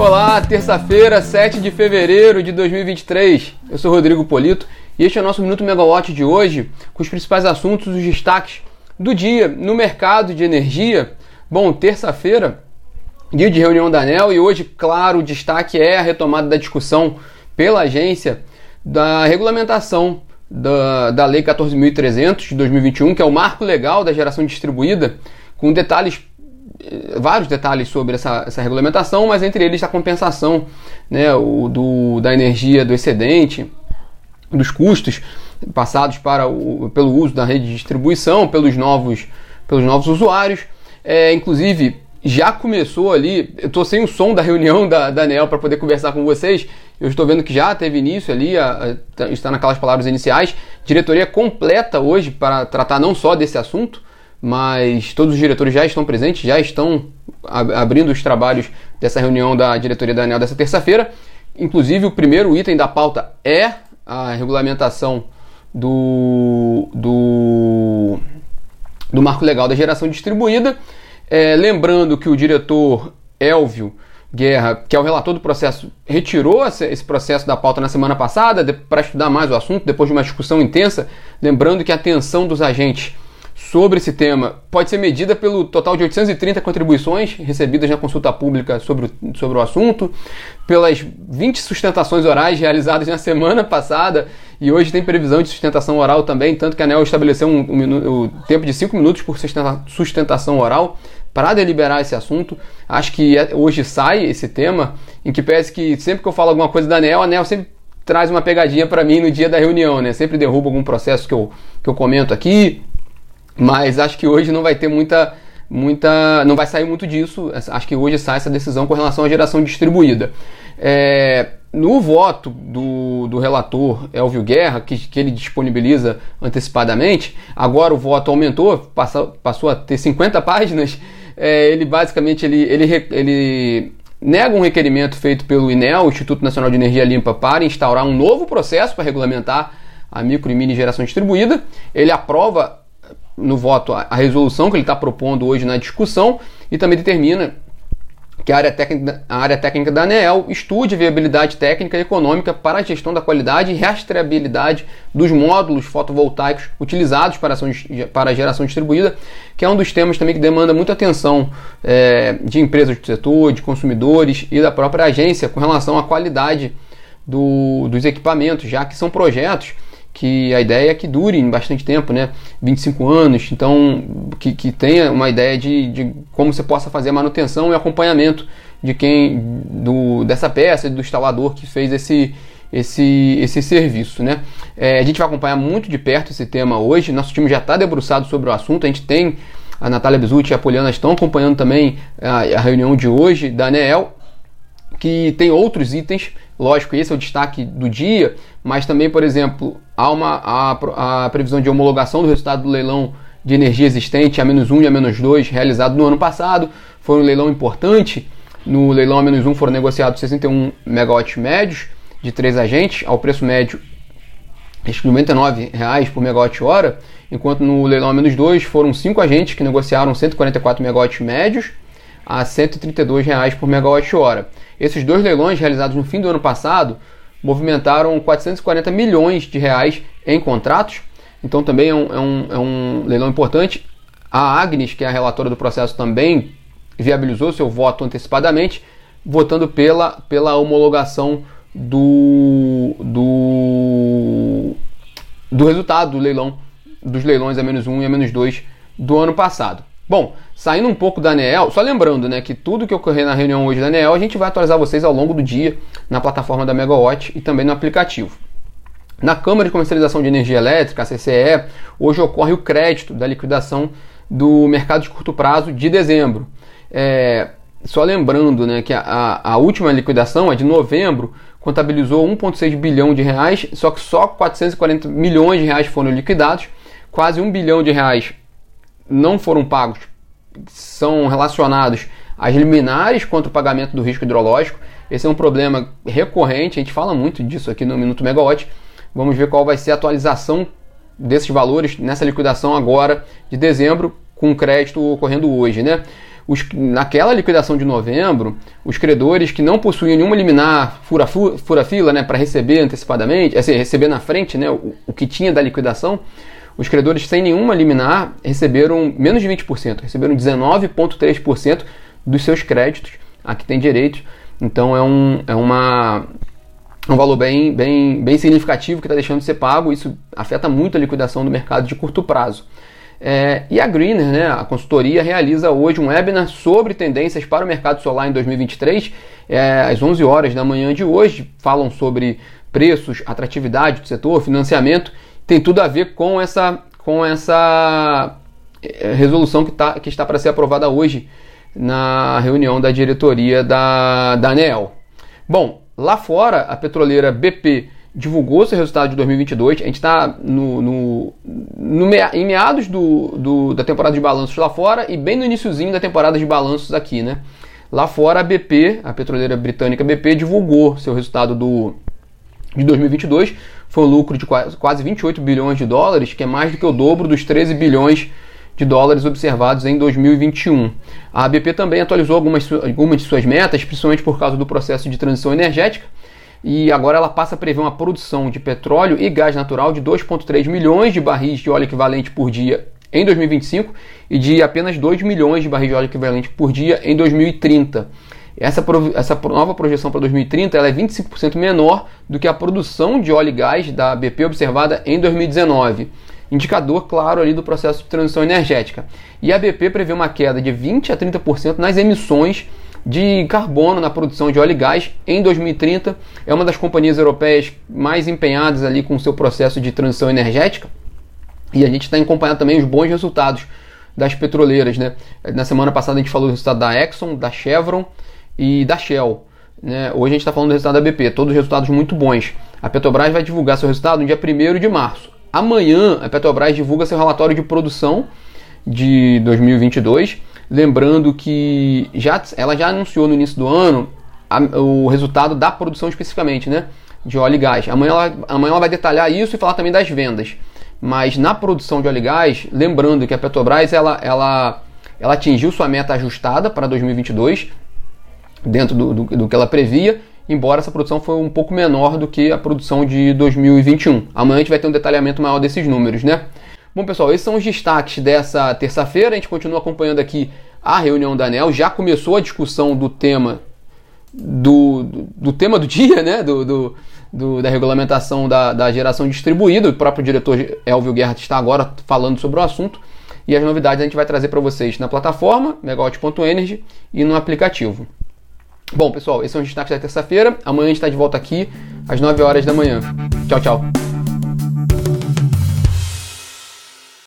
Olá, terça-feira, 7 de fevereiro de 2023. Eu sou Rodrigo Polito e este é o nosso Minuto Megawatt de hoje, com os principais assuntos, os destaques do dia no mercado de energia. Bom, terça-feira, dia de reunião da ANEL e hoje, claro, o destaque é a retomada da discussão pela agência da regulamentação da, da Lei 14.300 de 2021, que é o marco legal da geração distribuída, com detalhes vários detalhes sobre essa, essa regulamentação, mas entre eles a compensação né, o, do, da energia do excedente, dos custos passados para o, pelo uso da rede de distribuição, pelos novos, pelos novos usuários. É, inclusive, já começou ali, eu estou sem o som da reunião da, da ANEL para poder conversar com vocês, eu estou vendo que já teve início ali, a, a, está naquelas palavras iniciais, diretoria completa hoje para tratar não só desse assunto, mas todos os diretores já estão presentes, já estão abrindo os trabalhos dessa reunião da diretoria da ANEL dessa terça-feira. Inclusive, o primeiro item da pauta é a regulamentação do, do, do marco legal da geração distribuída. É, lembrando que o diretor Elvio Guerra, que é o relator do processo, retirou esse processo da pauta na semana passada para estudar mais o assunto, depois de uma discussão intensa. Lembrando que a atenção dos agentes sobre esse tema pode ser medida pelo total de 830 contribuições recebidas na consulta pública sobre o, sobre o assunto, pelas 20 sustentações orais realizadas na semana passada e hoje tem previsão de sustentação oral também, tanto que a ANEL estabeleceu um, um, um tempo de 5 minutos por sustentação oral para deliberar esse assunto. Acho que é, hoje sai esse tema, em que parece que sempre que eu falo alguma coisa da ANEL, a ANEL sempre traz uma pegadinha para mim no dia da reunião, né? Sempre derruba algum processo que eu, que eu comento aqui, mas acho que hoje não vai ter muita muita não vai sair muito disso. Acho que hoje sai essa decisão com relação à geração distribuída. É, no voto do, do relator Elvio Guerra, que, que ele disponibiliza antecipadamente, agora o voto aumentou, passou, passou a ter 50 páginas. É, ele basicamente ele, ele, ele nega um requerimento feito pelo INEL, Instituto Nacional de Energia Limpa, para instaurar um novo processo para regulamentar a micro e mini geração distribuída. Ele aprova no voto a, resolução que ele está propondo hoje na discussão e também determina que a área, técnica, a área técnica da ANEEL estude viabilidade técnica e econômica para a gestão da qualidade e rastreabilidade dos módulos fotovoltaicos utilizados para, para a geração distribuída, que é um dos temas também que demanda muita atenção é, de empresas do setor, de consumidores e da própria agência com relação à qualidade do, dos equipamentos, já que são projetos que a ideia é que dure bastante tempo, né? 25 anos, então que, que tenha uma ideia de, de como você possa fazer a manutenção e acompanhamento de quem do, dessa peça, do instalador que fez esse, esse, esse serviço. Né? É, a gente vai acompanhar muito de perto esse tema hoje, nosso time já está debruçado sobre o assunto, a gente tem a Natália Bizuti e a Poliana estão acompanhando também a, a reunião de hoje da ANEEL, que tem outros itens, lógico, esse é o destaque do dia, mas também, por exemplo, há uma a, a previsão de homologação do resultado do leilão de energia existente a menos 1 e a menos 2 realizado no ano passado. Foi um leilão importante. No leilão a menos 1 foram negociados 61 megawatts médios de três agentes, ao preço médio de 99 reais por megawatt-hora, enquanto no leilão a menos 2 foram cinco agentes que negociaram 144 megawatts médios a 132 reais por megawatt-hora. Esses dois leilões realizados no fim do ano passado movimentaram 440 milhões de reais em contratos, então também é um, é um, é um leilão importante. A Agnes, que é a relatora do processo, também viabilizou seu voto antecipadamente, votando pela, pela homologação do, do, do resultado do leilão, dos leilões a menos 1 e a menos 2 do ano passado. Bom, saindo um pouco da ANEEL, só lembrando né, que tudo que ocorrer na reunião hoje da ANEEL, a gente vai atualizar vocês ao longo do dia na plataforma da Megawatt e também no aplicativo. Na Câmara de Comercialização de Energia Elétrica, a CCE, hoje ocorre o crédito da liquidação do mercado de curto prazo de dezembro. É, só lembrando né, que a, a, última liquidação, a de novembro, contabilizou 1,6 bilhão de reais, só que só 440 milhões de reais foram liquidados, quase 1 bilhão de reais não foram pagos são relacionados às liminares contra o pagamento do risco hidrológico. Esse é um problema recorrente, a gente fala muito disso aqui no Minuto Megawatt. Vamos ver qual vai ser a atualização desses valores nessa liquidação agora de dezembro, com crédito ocorrendo hoje, né? os, naquela liquidação de novembro, os credores que não possuíam nenhuma liminar fura-fila fura né, para receber antecipadamente, assim, receber na frente né, o, o que tinha da liquidação, os credores sem nenhuma liminar receberam menos de 20%, receberam 19,3% dos seus créditos a que tem direito. Então é um, é uma, um valor bem, bem, bem significativo que está deixando de ser pago. Isso afeta muito a liquidação do mercado de curto prazo. É, e a Greener, né, a consultoria, realiza hoje um webinar sobre tendências para o mercado solar em 2023, é, às 11 horas da manhã de hoje. Falam sobre preços, atratividade do setor, financiamento. Tem tudo a ver com essa, com essa é, resolução que, tá, que está para ser aprovada hoje na reunião da diretoria da, da. Bom, lá fora, a petroleira BP divulgou seu resultado de 2022. A gente está no, no, no, em meados do, do, da temporada de balanços lá fora e bem no iníciozinho da temporada de balanços aqui, né? Lá fora, a BP, a petroleira britânica BP, divulgou seu resultado do, de 2022. Foi um lucro de quase, quase 28 bilhões de dólares, que é mais do que o dobro dos 13 bilhões de dólares observados em 2021. A BP também atualizou algumas, algumas de suas metas, principalmente por causa do processo de transição energética, e agora ela passa a prever uma produção de petróleo e gás natural de 2,3 milhões de barris de óleo equivalente por dia em 2025 e de apenas 2 milhões de barris de óleo equivalente por dia em 2030. Essa, essa nova projeção para 2030 ela é 25% menor do que a produção de óleo e gás da BP observada em 2019 indicador claro ali do processo de transição energética. E a BP prevê uma queda de 20 a 30% nas emissões de carbono na produção de óleo e gás em 2030. É uma das companhias europeias mais empenhadas ali com o seu processo de transição energética. E a gente está acompanhando também os bons resultados das petroleiras. Né? Na semana passada a gente falou do resultado da Exxon, da Chevron e da Shell. Né? Hoje a gente está falando do resultado da BP, todos os resultados muito bons. A Petrobras vai divulgar seu resultado no dia 1 de março. Amanhã a Petrobras divulga seu relatório de produção de 2022, lembrando que já, ela já anunciou no início do ano a, o resultado da produção especificamente, né, de óleo e gás. Amanhã ela, amanhã ela vai detalhar isso e falar também das vendas. Mas na produção de óleo e gás, lembrando que a Petrobras ela, ela, ela atingiu sua meta ajustada para 2022, dentro do, do, do que ela previa, embora essa produção foi um pouco menor do que a produção de 2021. Amanhã a gente vai ter um detalhamento maior desses números, né? Bom, pessoal, esses são os destaques dessa terça-feira. A gente continua acompanhando aqui a reunião da ANEL. Já começou a discussão do tema do, do, do tema do dia, né? Do, do, do, da regulamentação da, da geração distribuída. O próprio diretor Elvio Guerra está agora falando sobre o assunto. E as novidades a gente vai trazer para vocês na plataforma megawatt.energy e no aplicativo. Bom, pessoal, esses são os destaques da terça-feira. Amanhã a gente está de volta aqui às 9 horas da manhã. Tchau, tchau.